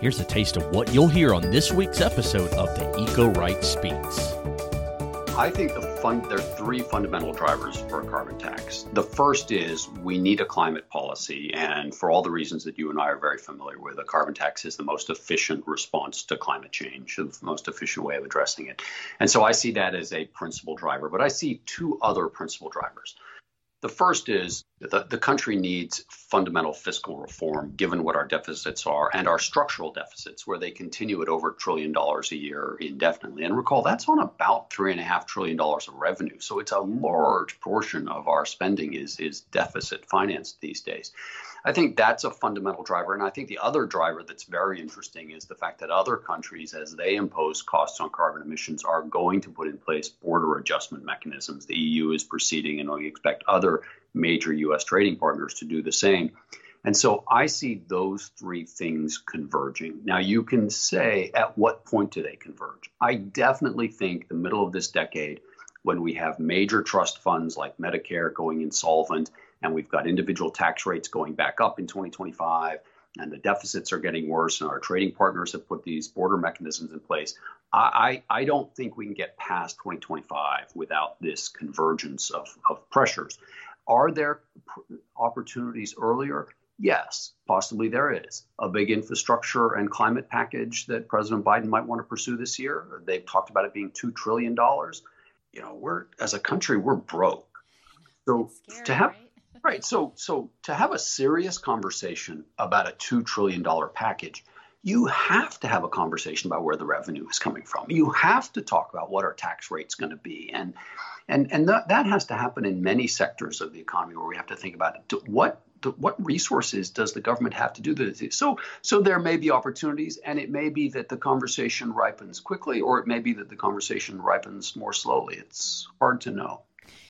Here's a taste of what you'll hear on this week's episode of the Eco Right Speaks. I think the fun, there are three fundamental drivers for a carbon tax. The first is we need a climate policy, and for all the reasons that you and I are very familiar with, a carbon tax is the most efficient response to climate change, the most efficient way of addressing it. And so I see that as a principal driver, but I see two other principal drivers. The first is the, the country needs fundamental fiscal reform, given what our deficits are and our structural deficits, where they continue at over a trillion dollars a year indefinitely. And recall, that's on about three and a half trillion dollars of revenue. So it's a large portion of our spending is, is deficit financed these days. I think that's a fundamental driver. And I think the other driver that's very interesting is the fact that other countries, as they impose costs on carbon emissions, are going to put in place border adjustment mechanisms. The EU is proceeding, and we expect other major U.S. trading partners to do the same. And so I see those three things converging. Now, you can say at what point do they converge? I definitely think the middle of this decade, when we have major trust funds like Medicare going insolvent, and we've got individual tax rates going back up in 2025 and the deficits are getting worse and our trading partners have put these border mechanisms in place i, I don't think we can get past 2025 without this convergence of, of pressures. Are there opportunities earlier? Yes possibly there is. A big infrastructure and climate package that president biden might want to pursue this year they've talked about it being $2 trillion you know we're as a country we're broke. So scary, to have right? Right. So so to have a serious conversation about a two trillion dollar package, you have to have a conversation about where the revenue is coming from. You have to talk about what our tax rate's going to be, and and and that that has to happen in many sectors of the economy where we have to think about what what resources does the government have to do this? So, so there may be opportunities, and it may be that the conversation ripens quickly, or it may be that the conversation ripens more slowly. It's hard to know.